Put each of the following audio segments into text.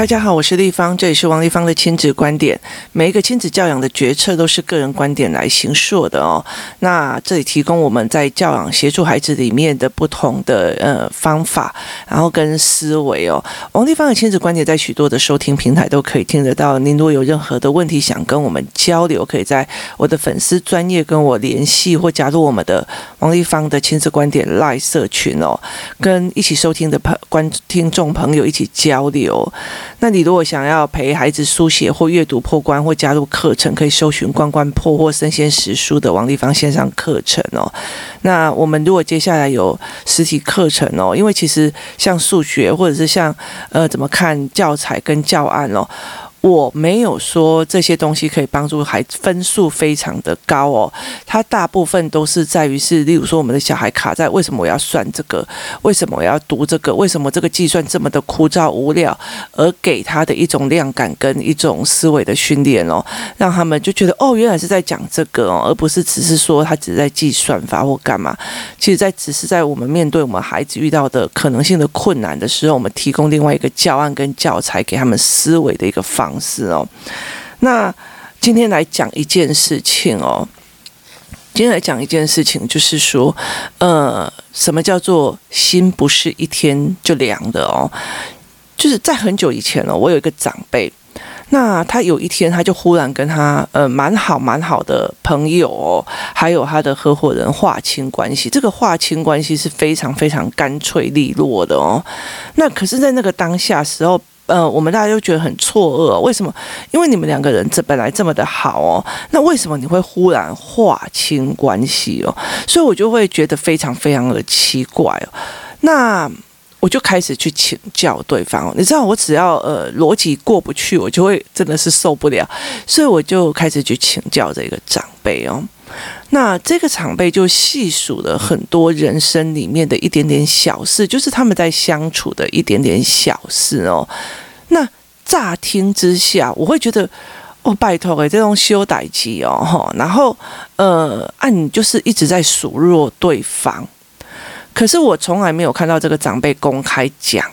大家好，我是丽芳，这里是王丽芳的亲子观点。每一个亲子教养的决策都是个人观点来形塑的哦。那这里提供我们在教养协助孩子里面的不同的呃方法，然后跟思维哦。王丽芳的亲子观点在许多的收听平台都可以听得到。您如果有任何的问题想跟我们交流，可以在我的粉丝专业跟我联系，或加入我们的王丽芳的亲子观点 Live 社群哦，跟一起收听的朋观听众朋友一起交流。那你如果想要陪孩子书写或阅读破关或加入课程，可以搜寻“关关破”或“生鲜识书”的王立芳线上课程哦。那我们如果接下来有实体课程哦，因为其实像数学或者是像呃怎么看教材跟教案哦。我没有说这些东西可以帮助孩子分数非常的高哦，它大部分都是在于是，例如说我们的小孩卡在为什么我要算这个，为什么我要读这个，为什么这个计算这么的枯燥无聊，而给他的一种量感跟一种思维的训练哦，让他们就觉得哦，原来是在讲这个哦，而不是只是说他只是在计算法或干嘛，其实在只是在我们面对我们孩子遇到的可能性的困难的时候，我们提供另外一个教案跟教材给他们思维的一个方。方式哦，那今天来讲一件事情哦。今天来讲一件事情，就是说，呃，什么叫做心不是一天就凉的哦？就是在很久以前哦，我有一个长辈，那他有一天他就忽然跟他呃蛮好蛮好的朋友哦，还有他的合伙人划清关系。这个划清关系是非常非常干脆利落的哦。那可是，在那个当下时候。呃，我们大家都觉得很错愕，为什么？因为你们两个人这本来这么的好哦，那为什么你会忽然划清关系哦？所以我就会觉得非常非常的奇怪哦。那我就开始去请教对方哦。你知道，我只要呃逻辑过不去，我就会真的是受不了，所以我就开始去请教这个长辈哦。那这个长辈就细数了很多人生里面的一点点小事，就是他们在相处的一点点小事哦。那乍听之下，我会觉得哦，拜托诶，这种修代机哦，哈，然后呃，按你就是一直在数落对方，可是我从来没有看到这个长辈公开讲。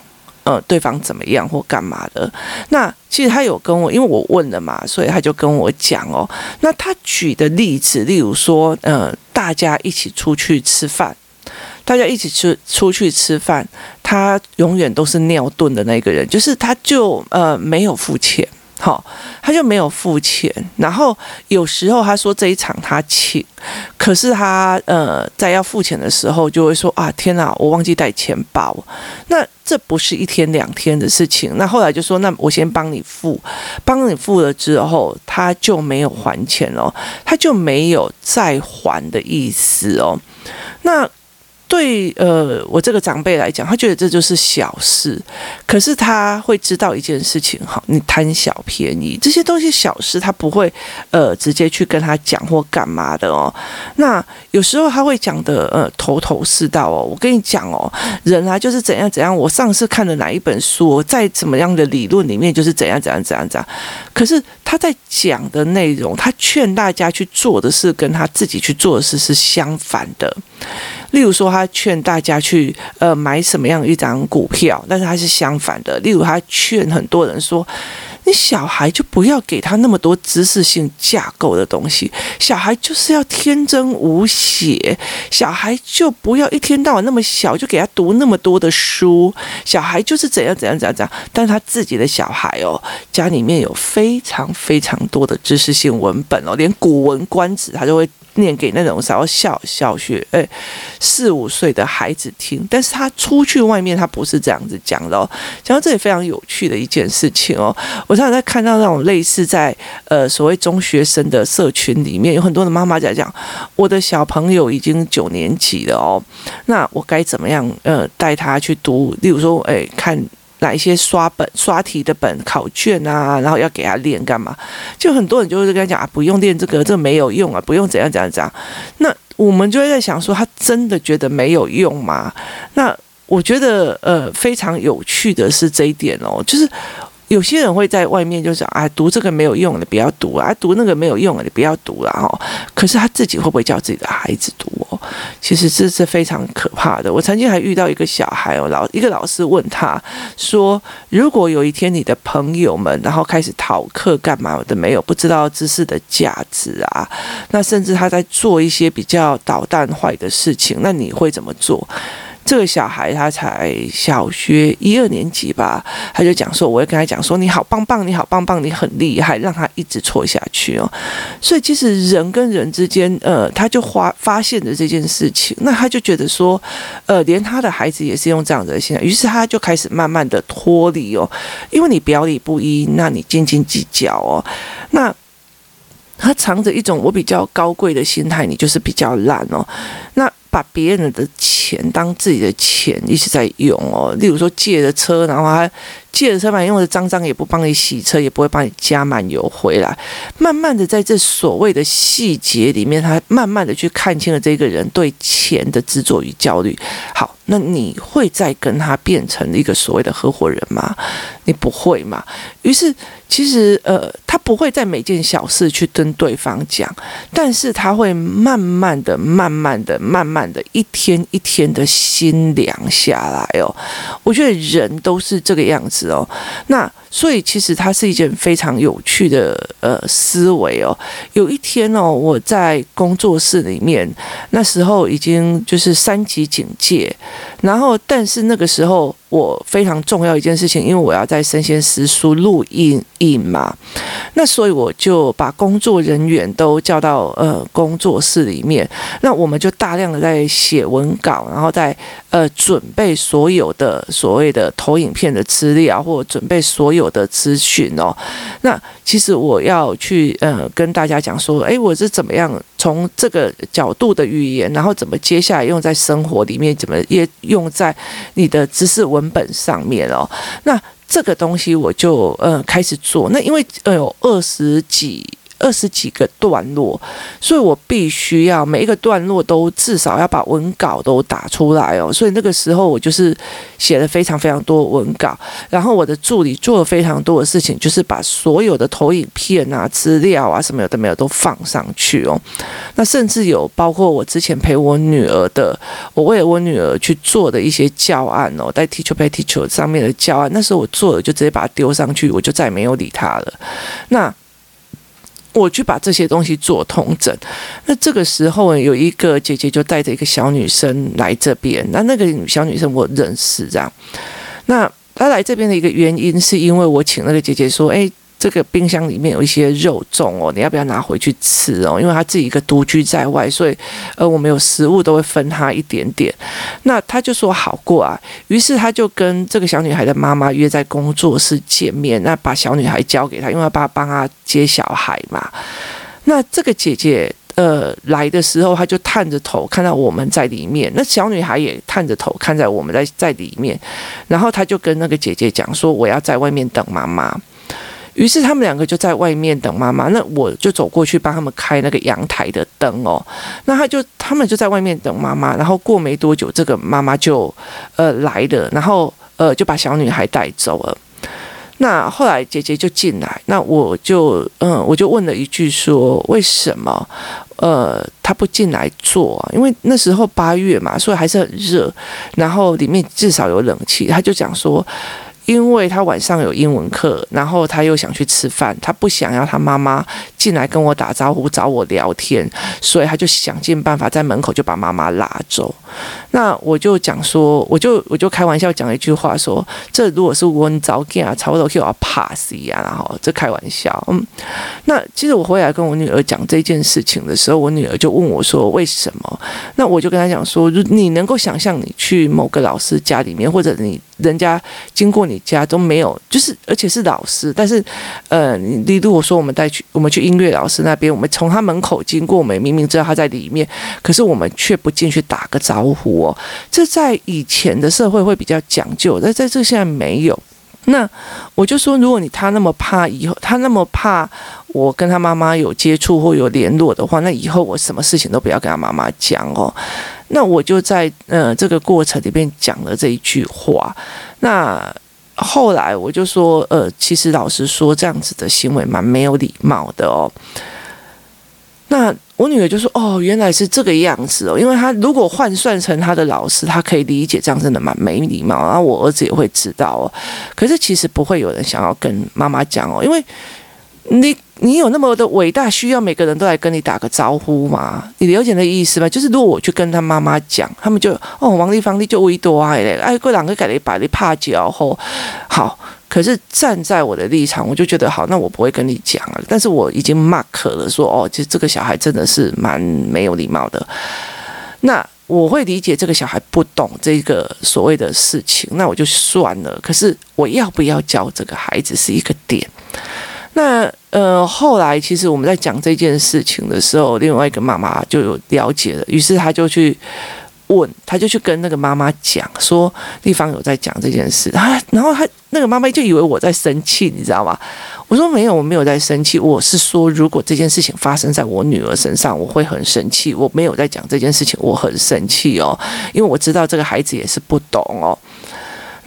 呃，对方怎么样或干嘛的？那其实他有跟我，因为我问了嘛，所以他就跟我讲哦。那他举的例子，例如说，呃，大家一起出去吃饭，大家一起出出去吃饭，他永远都是尿遁的那个人，就是他就呃没有付钱。好，他就没有付钱。然后有时候他说这一场他请，可是他呃在要付钱的时候就会说啊，天哪，我忘记带钱包。那这不是一天两天的事情。那后来就说，那我先帮你付，帮你付了之后，他就没有还钱哦，他就没有再还的意思哦。那。对，呃，我这个长辈来讲，他觉得这就是小事，可是他会知道一件事情，哈，你贪小便宜，这些东西小事，他不会，呃，直接去跟他讲或干嘛的哦。那有时候他会讲的，呃，头头是道哦。我跟你讲哦，人啊就是怎样怎样。我上次看了哪一本书，在怎么样的理论里面就是怎样怎样怎样怎样。可是他在讲的内容，他劝大家去做的事，跟他自己去做的事是相反的。例如说，他他劝大家去呃买什么样一张股票，但是他是相反的。例如，他劝很多人说，你小孩就不要给他那么多知识性架构的东西，小孩就是要天真无邪，小孩就不要一天到晚那么小就给他读那么多的书，小孩就是怎样怎样怎样怎样。但是他自己的小孩哦，家里面有非常非常多的知识性文本哦，连《古文观止》他就会。念给那种小小小学诶四五岁的孩子听，但是他出去外面，他不是这样子讲的哦。讲到这里非常有趣的一件事情哦，我常常在看到那种类似在呃所谓中学生的社群里面，有很多的妈妈在讲，我的小朋友已经九年级了哦，那我该怎么样呃带他去读？例如说，诶看。哪一些刷本、刷题的本、考卷啊，然后要给他练干嘛？就很多人就会跟他讲啊，不用练这个，这个没有用啊，不用怎样怎样怎样。那我们就会在想说，他真的觉得没有用吗？那我觉得呃，非常有趣的是这一点哦，就是有些人会在外面就是啊，读这个没有用的，不要读啊；读那个没有用的，你不要读了哈。可是他自己会不会叫自己的孩子读哦？其实这是非常可怕的。我曾经还遇到一个小孩哦，老一个老师问他说：“如果有一天你的朋友们然后开始逃课干嘛的没有，不知道知识的价值啊，那甚至他在做一些比较捣蛋坏的事情，那你会怎么做？”这个小孩他才小学一二年级吧，他就讲说，我会跟他讲说，你好棒棒，你好棒棒，你很厉害，让他一直错下去哦。所以其实人跟人之间，呃，他就发发现了这件事情，那他就觉得说，呃，连他的孩子也是用这样的心态，于是他就开始慢慢的脱离哦，因为你表里不一，那你斤斤计较哦，那他藏着一种我比较高贵的心态，你就是比较烂哦，那。把别人的钱当自己的钱一直在用哦，例如说借的车，然后还借的车嘛，用的脏脏也不帮你洗车，也不会帮你加满油回来。慢慢的在这所谓的细节里面，他慢慢的去看清了这个人对钱的执着与焦虑。好，那你会再跟他变成一个所谓的合伙人吗？你不会嘛？于是。其实，呃，他不会在每件小事去跟对方讲，但是他会慢慢的、慢慢的、慢慢的，一天一天的心凉下来哦。我觉得人都是这个样子哦。那所以，其实它是一件非常有趣的呃思维哦。有一天哦，我在工作室里面，那时候已经就是三级警戒，然后但是那个时候。我非常重要一件事情，因为我要在生鲜时书录音印嘛，那所以我就把工作人员都叫到呃工作室里面，那我们就大量的在写文稿，然后在呃准备所有的所谓的投影片的资料，或准备所有的资讯哦。那其实我要去呃跟大家讲说，哎，我是怎么样从这个角度的语言，然后怎么接下来用在生活里面，怎么也用在你的知识文本上面哦，那这个东西我就呃开始做，那因为呃有二十几。二十几个段落，所以我必须要每一个段落都至少要把文稿都打出来哦。所以那个时候我就是写了非常非常多文稿，然后我的助理做了非常多的事情，就是把所有的投影片啊、资料啊什么有的没有都放上去哦。那甚至有包括我之前陪我女儿的，我为了我女儿去做的一些教案哦，在 Teachable Teacher 上面的教案，那时候我做了就直接把它丢上去，我就再也没有理他了。那。我去把这些东西做通整，那这个时候有一个姐姐就带着一个小女生来这边，那那个小女生我认识，这样，那她来这边的一个原因是因为我请那个姐姐说，哎。这个冰箱里面有一些肉粽哦，你要不要拿回去吃哦？因为他自己一个独居在外，所以呃，我们有食物都会分他一点点。那他就说好过啊，于是他就跟这个小女孩的妈妈约在工作室见面，那把小女孩交给他，因为要帮帮他接小孩嘛。那这个姐姐呃来的时候，他就探着头看到我们在里面，那小女孩也探着头看在我们在在里面，然后他就跟那个姐姐讲说：“我要在外面等妈妈。”于是他们两个就在外面等妈妈，那我就走过去帮他们开那个阳台的灯哦。那他就他们就在外面等妈妈，然后过没多久，这个妈妈就呃来了，然后呃就把小女孩带走了。那后来姐姐就进来，那我就嗯我就问了一句说，为什么呃她不进来坐啊？因为那时候八月嘛，所以还是很热，然后里面至少有冷气。他就讲说。因为他晚上有英文课，然后他又想去吃饭，他不想要他妈妈进来跟我打招呼、找我聊天，所以他就想尽办法在门口就把妈妈拉走。那我就讲说，我就我就开玩笑讲一句话说，这如果是我早见啊，差不多就要 pass 啊，然后这开玩笑。嗯，那其实我回来跟我女儿讲这件事情的时候，我女儿就问我说为什么？那我就跟她讲说，你能够想象你去某个老师家里面，或者你人家经过你。家都没有，就是而且是老师，但是，呃，你如果说我们带去，我们去音乐老师那边，我们从他门口经过，我们明明知道他在里面，可是我们却不进去打个招呼哦。这在以前的社会会比较讲究，但在这现在没有。那我就说，如果你他那么怕以后，他那么怕我跟他妈妈有接触或有联络的话，那以后我什么事情都不要跟他妈妈讲哦。那我就在呃这个过程里面讲了这一句话，那。后来我就说，呃，其实老实说，这样子的行为蛮没有礼貌的哦。那我女儿就说：“哦，原来是这个样子哦，因为她如果换算成她的老师，她可以理解这样真的蛮没礼貌。然后我儿子也会知道哦，可是其实不会有人想要跟妈妈讲哦，因为你。”你有那么的伟大，需要每个人都来跟你打个招呼吗？你了解那意思吗？就是如果我去跟他妈妈讲，他们就哦，王丽芳，你就微多爱嘞，哎，过两个改你把你怕脚后好。可是站在我的立场，我就觉得好，那我不会跟你讲啊。但是我已经 mark 了，说哦，其实这个小孩真的是蛮没有礼貌的。那我会理解这个小孩不懂这个所谓的事情，那我就算了。可是我要不要教这个孩子是一个点。那呃，后来其实我们在讲这件事情的时候，另外一个妈妈就有了解了，于是他就去问，他就去跟那个妈妈讲说，丽芳有在讲这件事，啊然后他那个妈妈就以为我在生气，你知道吗？我说没有，我没有在生气，我是说如果这件事情发生在我女儿身上，我会很生气。我没有在讲这件事情，我很生气哦，因为我知道这个孩子也是不懂哦。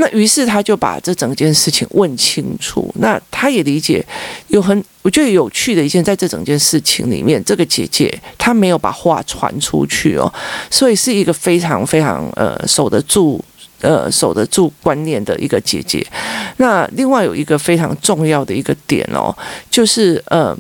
那于是他就把这整件事情问清楚。那他也理解，有很我觉得有趣的一件，在这整件事情里面，这个姐姐她没有把话传出去哦，所以是一个非常非常呃守得住呃守得住观念的一个姐姐。那另外有一个非常重要的一个点哦，就是呃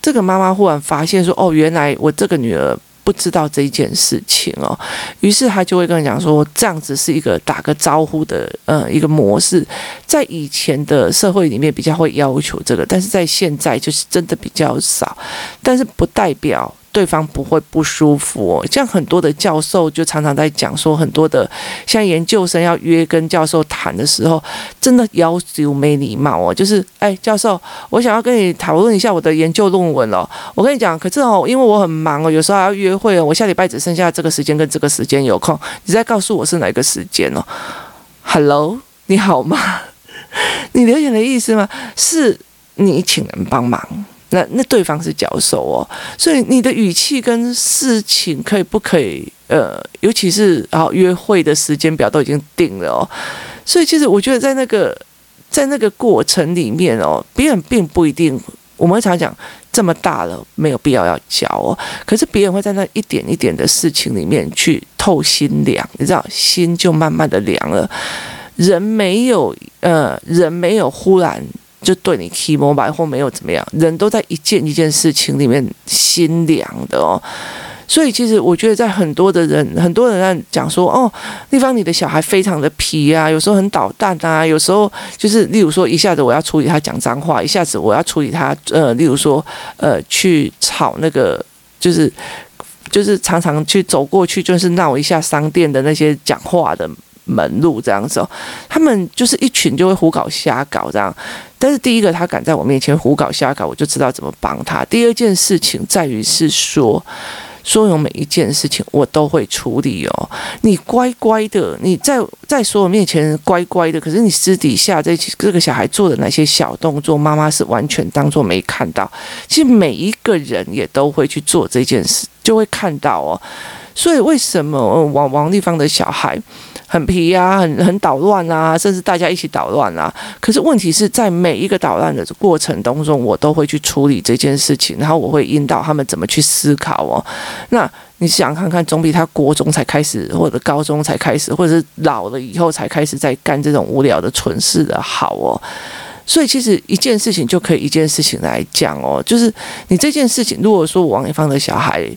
这个妈妈忽然发现说，哦，原来我这个女儿。知道这一件事情哦，于是他就会跟人讲说，这样子是一个打个招呼的呃一个模式，在以前的社会里面比较会要求这个，但是在现在就是真的比较少，但是不代表。对方不会不舒服哦，像很多的教授就常常在讲说，很多的像研究生要约跟教授谈的时候，真的要求没礼貌哦，就是哎，教授，我想要跟你讨论一下我的研究论文哦。我跟你讲，可是哦，因为我很忙哦，有时候还要约会哦，我下礼拜只剩下这个时间跟这个时间有空，你再告诉我是哪个时间哦？Hello，你好吗？你了解的意思吗？是你请人帮忙。那那对方是教授哦，所以你的语气跟事情可以不可以？呃，尤其是啊，约会的时间表都已经定了哦，所以其实我觉得在那个在那个过程里面哦，别人并不一定，我们常讲这么大了没有必要要教哦，可是别人会在那一点一点的事情里面去透心凉，你知道，心就慢慢的凉了，人没有呃，人没有忽然。就对你 key mobile 或没有怎么样，人都在一件一件事情里面心凉的哦，所以其实我觉得在很多的人，很多人在讲说哦，丽芳你的小孩非常的皮啊，有时候很捣蛋啊，有时候就是例如说一下子我要处理他讲脏话，一下子我要处理他呃，例如说呃去吵那个就是就是常常去走过去就是闹一下商店的那些讲话的。门路这样子，他们就是一群就会胡搞瞎搞这样，但是第一个他敢在我面前胡搞瞎搞，我就知道怎么帮他。第二件事情在于是说，所有每一件事情我都会处理哦。你乖乖的，你在在所有面前乖乖的，可是你私底下这这个小孩做的那些小动作，妈妈是完全当做没看到。其实每一个人也都会去做这件事，就会看到哦。所以为什么王王丽芳的小孩？很皮、啊，很很捣乱啊，甚至大家一起捣乱啊。可是问题是在每一个捣乱的过程当中，我都会去处理这件事情，然后我会引导他们怎么去思考哦。那你想看看，总比他国中才开始，或者高中才开始，或者是老了以后才开始在干这种无聊的蠢事的好哦。所以其实一件事情就可以一件事情来讲哦，就是你这件事情，如果说王一芳的小孩，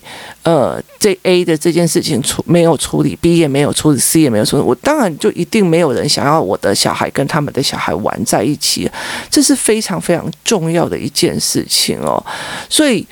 呃，这 A 的这件事情处没有处理，B 也没有处理，C 也没有处理，我当然就一定没有人想要我的小孩跟他们的小孩玩在一起，这是非常非常重要的一件事情哦。所以，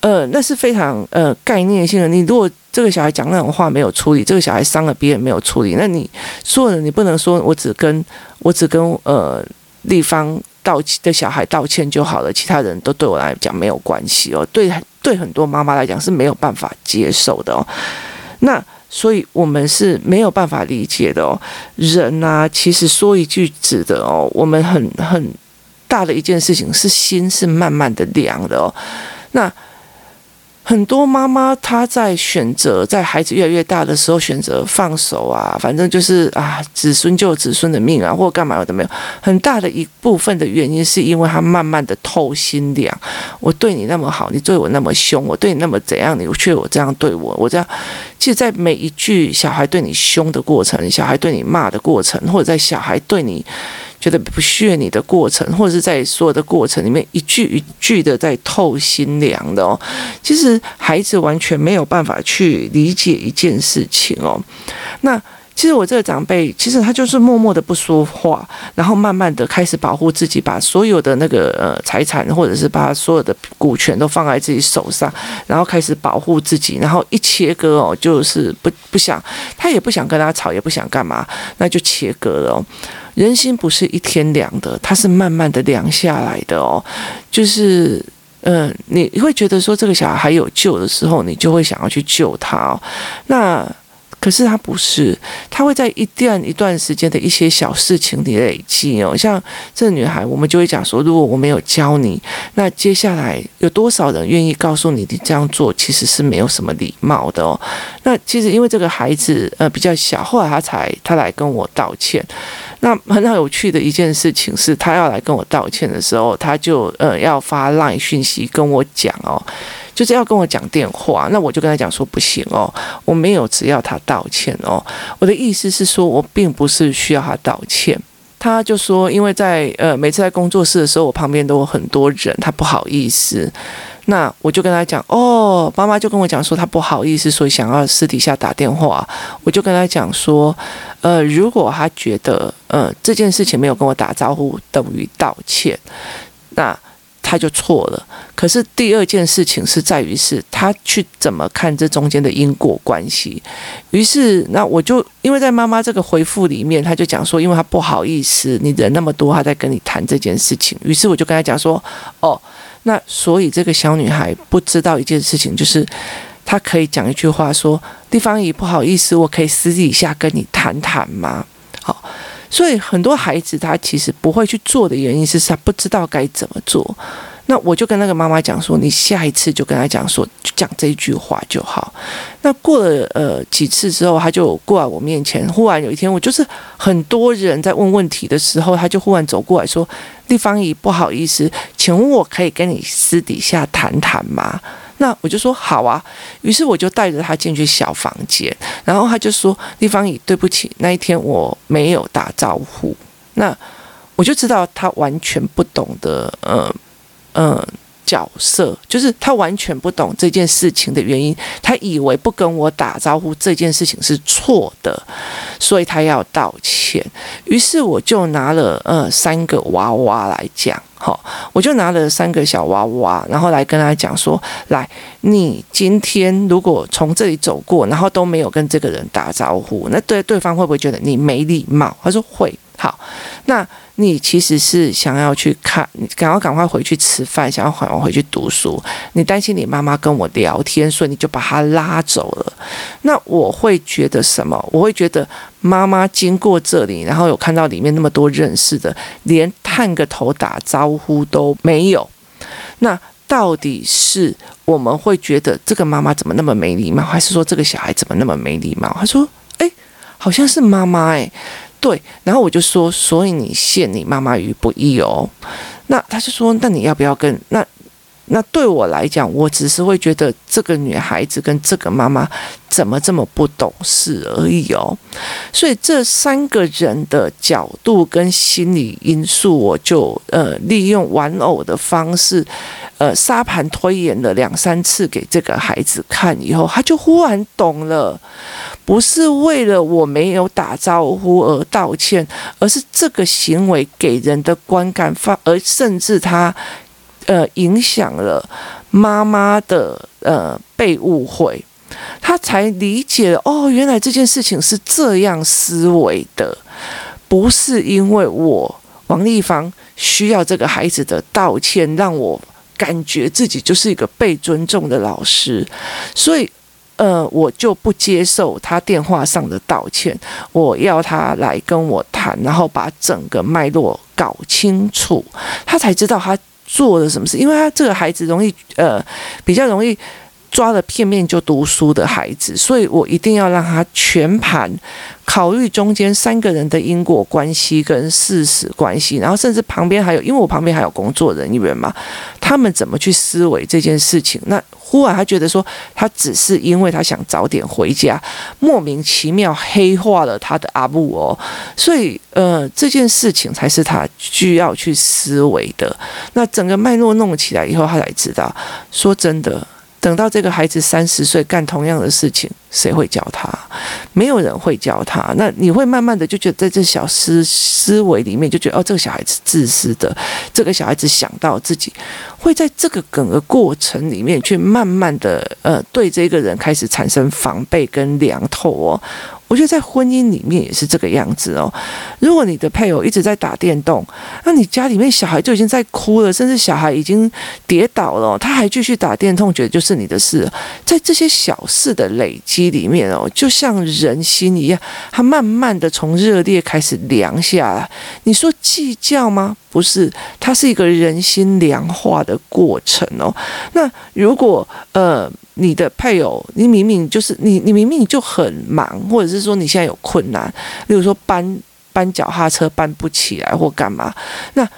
呃，那是非常呃概念性的。你如果这个小孩讲那种话没有处理，这个小孩伤了别人没有处理，那你说的你不能说我只跟我只跟呃。地方道歉的小孩道歉就好了，其他人都对我来讲没有关系哦。对，对很多妈妈来讲是没有办法接受的哦。那所以我们是没有办法理解的哦。人啊，其实说一句子的哦，我们很很大的一件事情是心是慢慢的凉的哦。那很多妈妈她在选择，在孩子越来越大的时候选择放手啊，反正就是啊，子孙救子孙的命啊，或干嘛有的没有。很大的一部分的原因是因为她慢慢的透心凉。我对你那么好，你对我那么凶，我对你那么怎样，你却我这样对我，我这样。其实，在每一句小孩对你凶的过程，小孩对你骂的过程，或者在小孩对你。觉得不屑你的过程，或者是在所有的过程里面一句一句的在透心凉的哦。其实孩子完全没有办法去理解一件事情哦。那。其实我这个长辈，其实他就是默默的不说话，然后慢慢的开始保护自己，把所有的那个呃财产，或者是把所有的股权都放在自己手上，然后开始保护自己，然后一切割哦，就是不不想，他也不想跟他吵，也不想干嘛，那就切割了哦。人心不是一天凉的，它是慢慢的凉下来的哦。就是嗯、你会觉得说这个小孩还有救的时候，你就会想要去救他哦。那。可是他不是，他会在一段一段时间的一些小事情里累积哦。像这女孩，我们就会讲说，如果我没有教你，那接下来有多少人愿意告诉你，你这样做其实是没有什么礼貌的哦。那其实因为这个孩子呃比较小，后来他才他来跟我道歉。那很好有趣的一件事情是，他要来跟我道歉的时候，他就呃要发 LINE 讯息跟我讲哦。就是要跟我讲电话，那我就跟他讲说不行哦，我没有只要他道歉哦。我的意思是说，我并不是需要他道歉。他就说，因为在呃每次在工作室的时候，我旁边都有很多人，他不好意思。那我就跟他讲哦，妈妈就跟我讲说他不好意思，所以想要私底下打电话。我就跟他讲说，呃，如果他觉得呃这件事情没有跟我打招呼等于道歉，那。他就错了，可是第二件事情是在于是他去怎么看这中间的因果关系。于是，那我就因为在妈妈这个回复里面，他就讲说，因为他不好意思，你人那么多，他在跟你谈这件事情。于是我就跟他讲说，哦，那所以这个小女孩不知道一件事情，就是她可以讲一句话说，地方姨不好意思，我可以私底下跟你谈谈吗？好。所以很多孩子他其实不会去做的原因是他不知道该怎么做。那我就跟那个妈妈讲说，你下一次就跟他讲说，就讲这句话就好。那过了呃几次之后，他就过来我面前。忽然有一天，我就是很多人在问问题的时候，他就忽然走过来说：“丽芳姨，不好意思，请问我可以跟你私底下谈谈吗？”那我就说好啊，于是我就带着他进去小房间，然后他就说：“丽芳姨，对不起，那一天我没有打招呼。”那我就知道他完全不懂得，呃，嗯。角色就是他完全不懂这件事情的原因，他以为不跟我打招呼这件事情是错的，所以他要道歉。于是我就拿了呃三个娃娃来讲，好，我就拿了三个小娃娃，然后来跟他讲说：来，你今天如果从这里走过，然后都没有跟这个人打招呼，那对对方会不会觉得你没礼貌？他说会。好，那。你其实是想要去看，你赶快赶快回去吃饭，想要赶快回去读书。你担心你妈妈跟我聊天，所以你就把她拉走了。那我会觉得什么？我会觉得妈妈经过这里，然后有看到里面那么多认识的，连探个头打招呼都没有。那到底是我们会觉得这个妈妈怎么那么没礼貌，还是说这个小孩怎么那么没礼貌？他说：“诶，好像是妈妈诶。”对，然后我就说，所以你陷你妈妈于不义哦。那他就说，那你要不要跟那？那对我来讲，我只是会觉得这个女孩子跟这个妈妈怎么这么不懂事而已哦。所以这三个人的角度跟心理因素，我就呃利用玩偶的方式，呃沙盘推演了两三次给这个孩子看以后，他就忽然懂了。不是为了我没有打招呼而道歉，而是这个行为给人的观感发，而甚至他，呃，影响了妈妈的呃被误会，他才理解哦，原来这件事情是这样思维的，不是因为我王丽芳需要这个孩子的道歉，让我感觉自己就是一个被尊重的老师，所以。呃，我就不接受他电话上的道歉，我要他来跟我谈，然后把整个脉络搞清楚，他才知道他做了什么事。因为他这个孩子容易呃，比较容易抓了片面就读书的孩子，所以我一定要让他全盘考虑中间三个人的因果关系跟事实关系，然后甚至旁边还有，因为我旁边还有工作人员嘛，他们怎么去思维这件事情？那忽然他觉得说，他只是因为他想早点回家，莫名其妙黑化了他的阿布哦，所以呃，这件事情才是他需要去思维的。那整个脉络弄起来以后，他才知道，说真的。等到这个孩子三十岁干同样的事情，谁会教他？没有人会教他。那你会慢慢的就觉得，在这小思思维里面，就觉得哦，这个小孩子自私的，这个小孩子想到自己，会在这个整个过程里面去慢慢的呃，对这个人开始产生防备跟凉透哦。我觉得在婚姻里面也是这个样子哦。如果你的配偶一直在打电动，那你家里面小孩就已经在哭了，甚至小孩已经跌倒了，他还继续打电动，觉得就是你的事。在这些小事的累积里面哦，就像人心一样，他慢慢的从热烈开始凉下来。你说计较吗？不是，它是一个人心凉化的过程哦。那如果呃。你的配偶，你明明就是你，你明明就很忙，或者是说你现在有困难，例如说搬搬脚踏车搬不起来或干嘛，那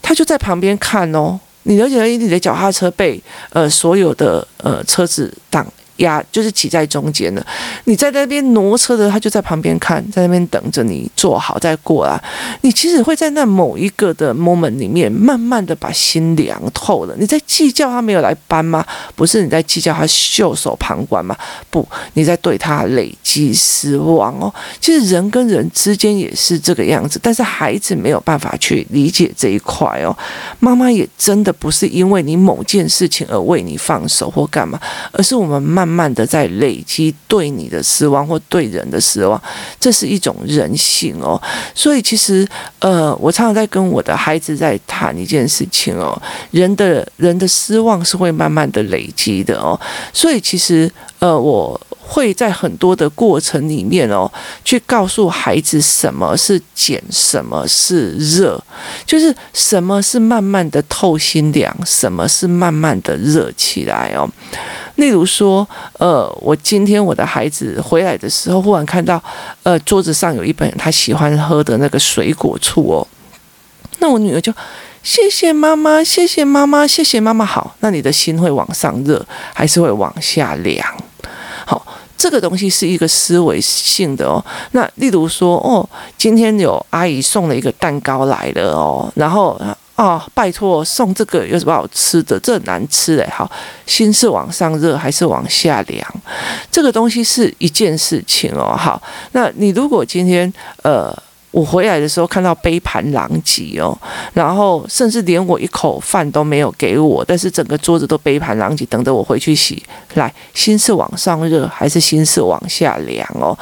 他就在旁边看哦。你而且你的脚踏车被呃所有的呃车子挡。压就是挤在中间的，你在那边挪车的，他就在旁边看，在那边等着你坐好再过来。你其实会在那某一个的 moment 里面，慢慢的把心凉透了。你在计较他没有来搬吗？不是，你在计较他袖手旁观吗？不，你在对他累积失望哦。其实人跟人之间也是这个样子，但是孩子没有办法去理解这一块哦。妈妈也真的不是因为你某件事情而为你放手或干嘛，而是我们慢。慢慢的在累积对你的失望或对人的失望，这是一种人性哦。所以其实，呃，我常常在跟我的孩子在谈一件事情哦，人的人的失望是会慢慢的累积的哦。所以其实，呃，我。会在很多的过程里面哦，去告诉孩子什么是减，什么是热，就是什么是慢慢的透心凉，什么是慢慢的热起来哦。例如说，呃，我今天我的孩子回来的时候，忽然看到，呃，桌子上有一本他喜欢喝的那个水果醋哦，那我女儿就谢谢妈妈，谢谢妈妈，谢谢妈妈。好，那你的心会往上热，还是会往下凉？好。这个东西是一个思维性的哦。那例如说，哦，今天有阿姨送了一个蛋糕来了哦，然后啊、哦，拜托送这个有什么好吃的？这难吃哎。好，心是往上热还是往下凉？这个东西是一件事情哦。好，那你如果今天呃。我回来的时候看到杯盘狼藉哦，然后甚至连我一口饭都没有给我，但是整个桌子都杯盘狼藉，等着我回去洗。来，心是往上热还是心是往下凉哦？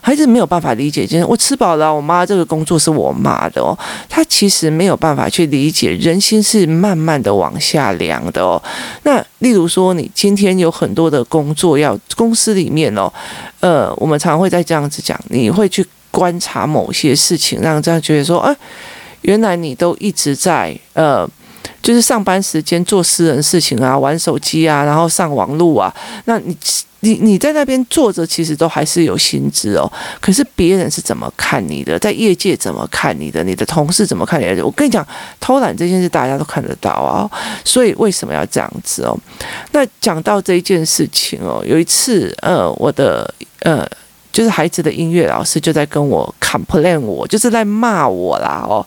孩子没有办法理解，就是我吃饱了，我妈这个工作是我妈的哦。他其实没有办法去理解，人心是慢慢的往下凉的哦。那例如说，你今天有很多的工作要公司里面哦，呃，我们常常会在这样子讲，你会去。观察某些事情，让这样觉得说，哎，原来你都一直在呃，就是上班时间做私人事情啊，玩手机啊，然后上网路啊。那你你你在那边坐着，其实都还是有薪资哦。可是别人是怎么看你的？在业界怎么看你的？你的同事怎么看你的？我跟你讲，偷懒这件事大家都看得到啊。所以为什么要这样子哦？那讲到这一件事情哦，有一次呃，我的呃。就是孩子的音乐老师就在跟我 complain，我就是在骂我啦哦。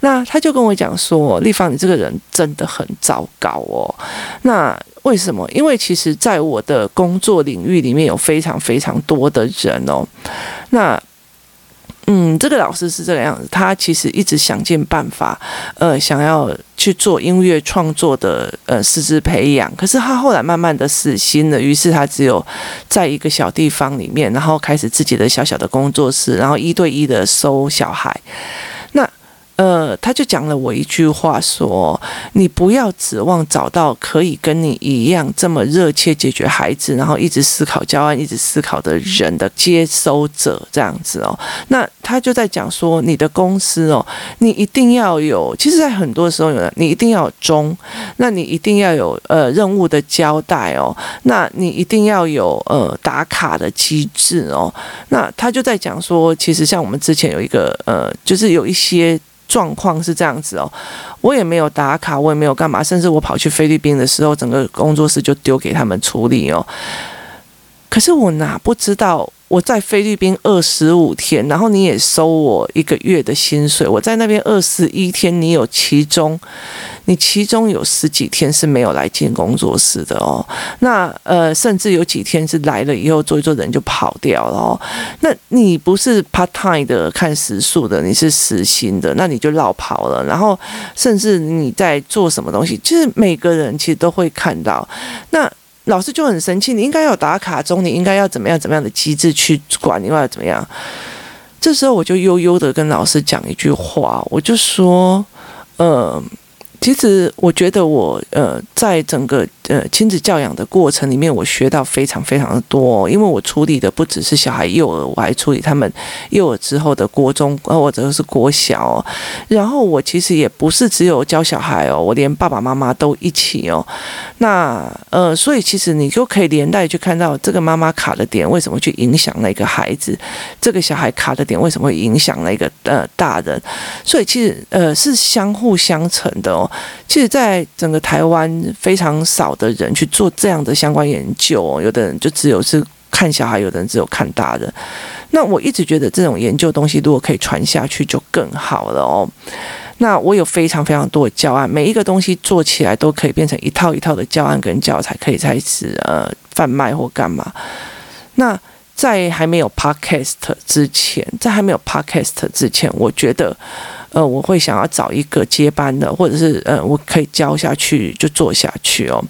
那他就跟我讲说：“丽芳，你这个人真的很糟糕哦。”那为什么？因为其实在我的工作领域里面有非常非常多的人哦。那嗯，这个老师是这个样子，他其实一直想尽办法，呃，想要去做音乐创作的呃师资培养。可是他后来慢慢的死心了，于是他只有在一个小地方里面，然后开始自己的小小的工作室，然后一对一的收小孩。呃，他就讲了我一句话说：你不要指望找到可以跟你一样这么热切解决孩子，然后一直思考教案、一直思考的人的接收者这样子哦。那他就在讲说，你的公司哦，你一定要有，其实在很多时候有，你一定要有中，那你一定要有呃任务的交代哦，那你一定要有呃打卡的机制哦。那他就在讲说，其实像我们之前有一个呃，就是有一些。状况是这样子哦，我也没有打卡，我也没有干嘛，甚至我跑去菲律宾的时候，整个工作室就丢给他们处理哦。可是我哪不知道？我在菲律宾二十五天，然后你也收我一个月的薪水。我在那边二十一天，你有其中，你其中有十几天是没有来进工作室的哦。那呃，甚至有几天是来了以后做一做人就跑掉了哦。那你不是 part time 的看时数的，你是实薪的，那你就落跑了。然后甚至你在做什么东西，就是每个人其实都会看到。那老师就很生气，你应该要打卡中，你应该要怎么样怎么样的机制去管，你要怎么样？这时候我就悠悠的跟老师讲一句话，我就说，呃。其实我觉得我呃，在整个呃亲子教养的过程里面，我学到非常非常的多。因为我处理的不只是小孩幼儿，我还处理他们幼儿之后的国中，呃，或者是国小。然后我其实也不是只有教小孩哦，我连爸爸妈妈都一起哦。那呃，所以其实你就可以连带去看到这个妈妈卡的点为什么去影响那个孩子，这个小孩卡的点为什么会影响那个呃大人。所以其实呃是相互相成的哦。其实，在整个台湾，非常少的人去做这样的相关研究哦。有的人就只有是看小孩，有的人只有看大人。那我一直觉得这种研究东西，如果可以传下去，就更好了哦。那我有非常非常多的教案，每一个东西做起来都可以变成一套一套的教案跟教材，可以开始呃贩卖或干嘛。那在还没有 Podcast 之前，在还没有 Podcast 之前，我觉得。呃，我会想要找一个接班的，或者是呃，我可以教下去就做下去哦。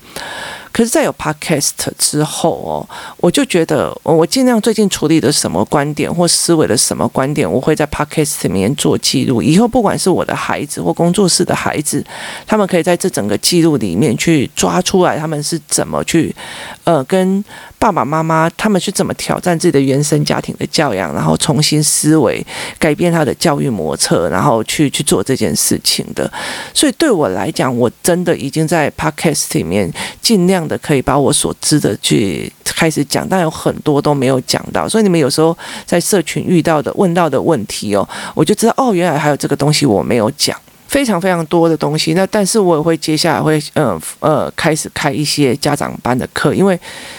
可是，在有 podcast 之后哦，我就觉得我尽量最近处理的什么观点或思维的什么观点，我会在 podcast 里面做记录。以后不管是我的孩子或工作室的孩子，他们可以在这整个记录里面去抓出来，他们是怎么去呃跟爸爸妈妈他们是怎么挑战自己的原生家庭的教养，然后重新思维，改变他的教育模式，然后去去做这件事情的。所以对我来讲，我真的已经在 podcast 里面尽量。的可以把我所知的去开始讲，但有很多都没有讲到，所以你们有时候在社群遇到的问到的问题哦，我就知道哦，原来还有这个东西我没有讲，非常非常多的东西。那但是我也会接下来会呃呃开始开一些家长班的课，因为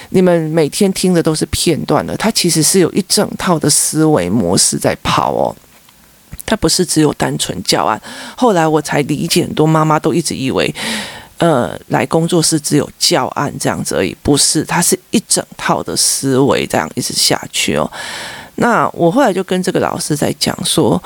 你们每天听的都是片段的，它其实是有一整套的思维模式在跑哦，它不是只有单纯教案。后来我才理解，很多妈妈都一直以为。呃，来工作室只有教案这样子而已，不是，它是一整套的思维这样一直下去哦。那我后来就跟这个老师在讲说。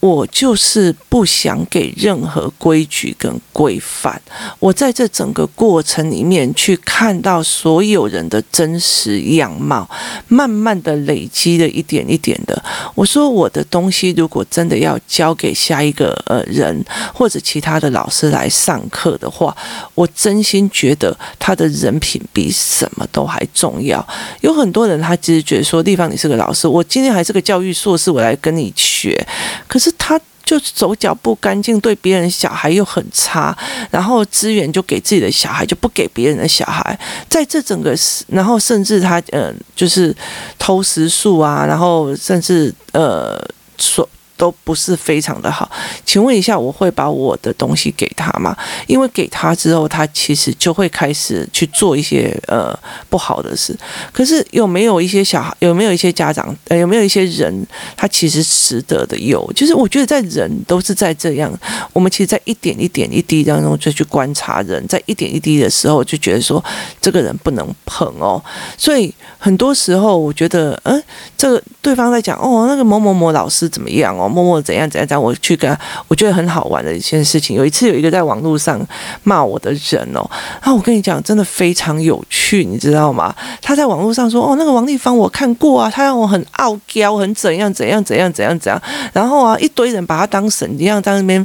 我就是不想给任何规矩跟规范。我在这整个过程里面去看到所有人的真实样貌，慢慢的累积的一点一点的。我说我的东西如果真的要交给下一个呃人或者其他的老师来上课的话，我真心觉得他的人品比什么都还重要。有很多人他其实觉得说，地方你是个老师，我今天还是个教育硕士，我来跟你学，可是。他就手脚不干净，对别人小孩又很差，然后资源就给自己的小孩，就不给别人的小孩。在这整个，然后甚至他嗯，就是偷食宿啊，然后甚至呃说。都不是非常的好，请问一下，我会把我的东西给他吗？因为给他之后，他其实就会开始去做一些呃不好的事。可是有没有一些小孩，有没有一些家长，呃，有没有一些人，他其实值得的有？就是我觉得在人都是在这样，我们其实，在一点一点一滴当中就去观察人，在一点一滴的时候就觉得说这个人不能碰哦。所以很多时候我觉得，嗯，这个对方在讲哦，那个某某某老师怎么样哦？默默怎样怎样怎样，我去跟，我觉得很好玩的一件事情。有一次有一个在网络上骂我的人哦，那我跟你讲，真的非常有趣，你知道吗？他在网络上说哦，那个王丽芳我看过啊，他让我很傲娇，很怎样怎样怎样怎样怎样，然后啊一堆人把他当神一样在那边，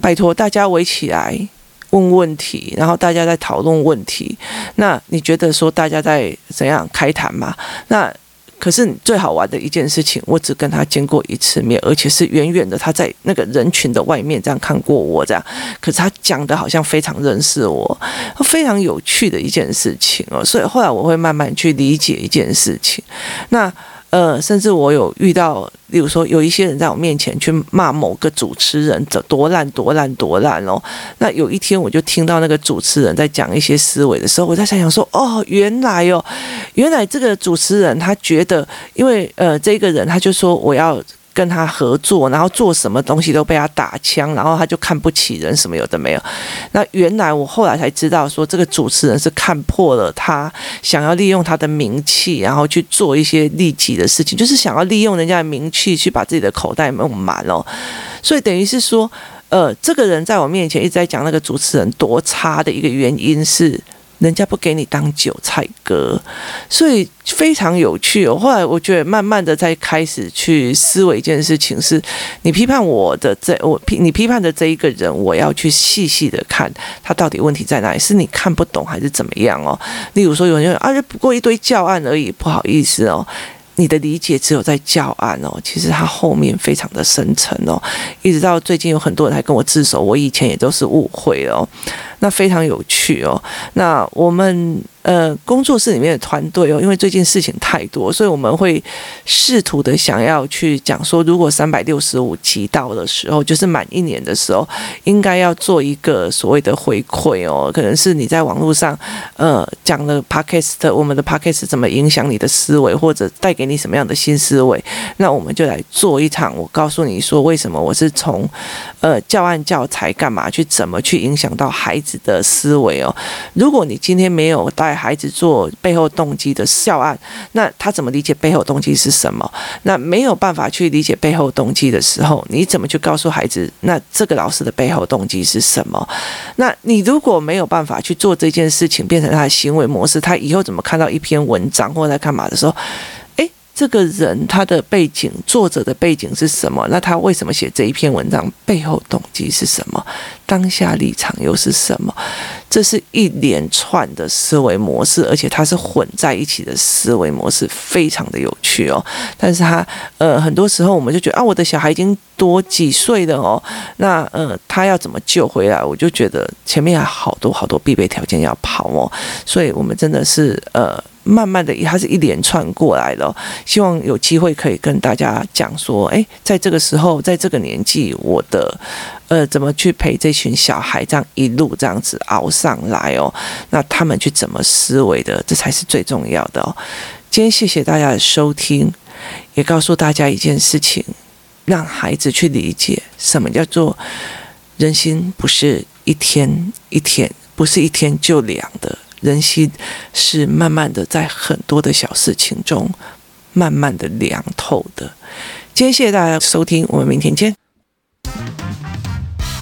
拜托大家围起来。问问题，然后大家在讨论问题。那你觉得说大家在怎样开谈嘛？那可是最好玩的一件事情，我只跟他见过一次面，而且是远远的，他在那个人群的外面这样看过我这样。可是他讲的好像非常认识我，非常有趣的一件事情哦。所以后来我会慢慢去理解一件事情。那。呃，甚至我有遇到，例如说有一些人在我面前去骂某个主持人的多烂多烂多烂哦。那有一天我就听到那个主持人在讲一些思维的时候，我在想想说，哦，原来哦，原来这个主持人他觉得，因为呃，这个人他就说我要。跟他合作，然后做什么东西都被他打枪，然后他就看不起人，什么有的没有。那原来我后来才知道，说这个主持人是看破了他想要利用他的名气，然后去做一些利己的事情，就是想要利用人家的名气去把自己的口袋弄满哦。所以等于是说，呃，这个人在我面前一直在讲那个主持人多差的一个原因是。人家不给你当韭菜割，所以非常有趣哦。后来我觉得，慢慢的在开始去思维一件事情，是你批判我的这我批你批判的这一个人，我要去细细的看他到底问题在哪里，是你看不懂还是怎么样哦？例如说，有人说啊，不过一堆教案而已，不好意思哦。你的理解只有在教案哦，其实它后面非常的深层哦。一直到最近有很多人还跟我自首，我以前也都是误会哦。那非常有趣哦。那我们。呃，工作室里面的团队哦，因为最近事情太多，所以我们会试图的想要去讲说，如果三百六十五集到的时候，就是满一年的时候，应该要做一个所谓的回馈哦，可能是你在网络上呃讲了 Podcast，我们的 Podcast 怎么影响你的思维，或者带给你什么样的新思维，那我们就来做一场，我告诉你说为什么我是从呃教案教材干嘛去怎么去影响到孩子的思维哦。如果你今天没有带孩子做背后动机的教案，那他怎么理解背后动机是什么？那没有办法去理解背后动机的时候，你怎么去告诉孩子？那这个老师的背后动机是什么？那你如果没有办法去做这件事情，变成他的行为模式，他以后怎么看到一篇文章或者在干嘛的时候？这个人他的背景，作者的背景是什么？那他为什么写这一篇文章？背后动机是什么？当下立场又是什么？这是一连串的思维模式，而且它是混在一起的思维模式，非常的有趣哦。但是他呃，很多时候我们就觉得啊，我的小孩已经多几岁了哦，那呃，他要怎么救回来？我就觉得前面还好多好多必备条件要跑哦，所以我们真的是呃。慢慢的，它是一连串过来的。希望有机会可以跟大家讲说，哎，在这个时候，在这个年纪，我的呃，怎么去陪这群小孩，这样一路这样子熬上来哦？那他们去怎么思维的，这才是最重要的哦。今天谢谢大家的收听，也告诉大家一件事情，让孩子去理解什么叫做人心，不是一天一天，不是一天就凉的。人心是慢慢的，在很多的小事情中，慢慢的凉透的。今天谢谢大家收听，我们明天见。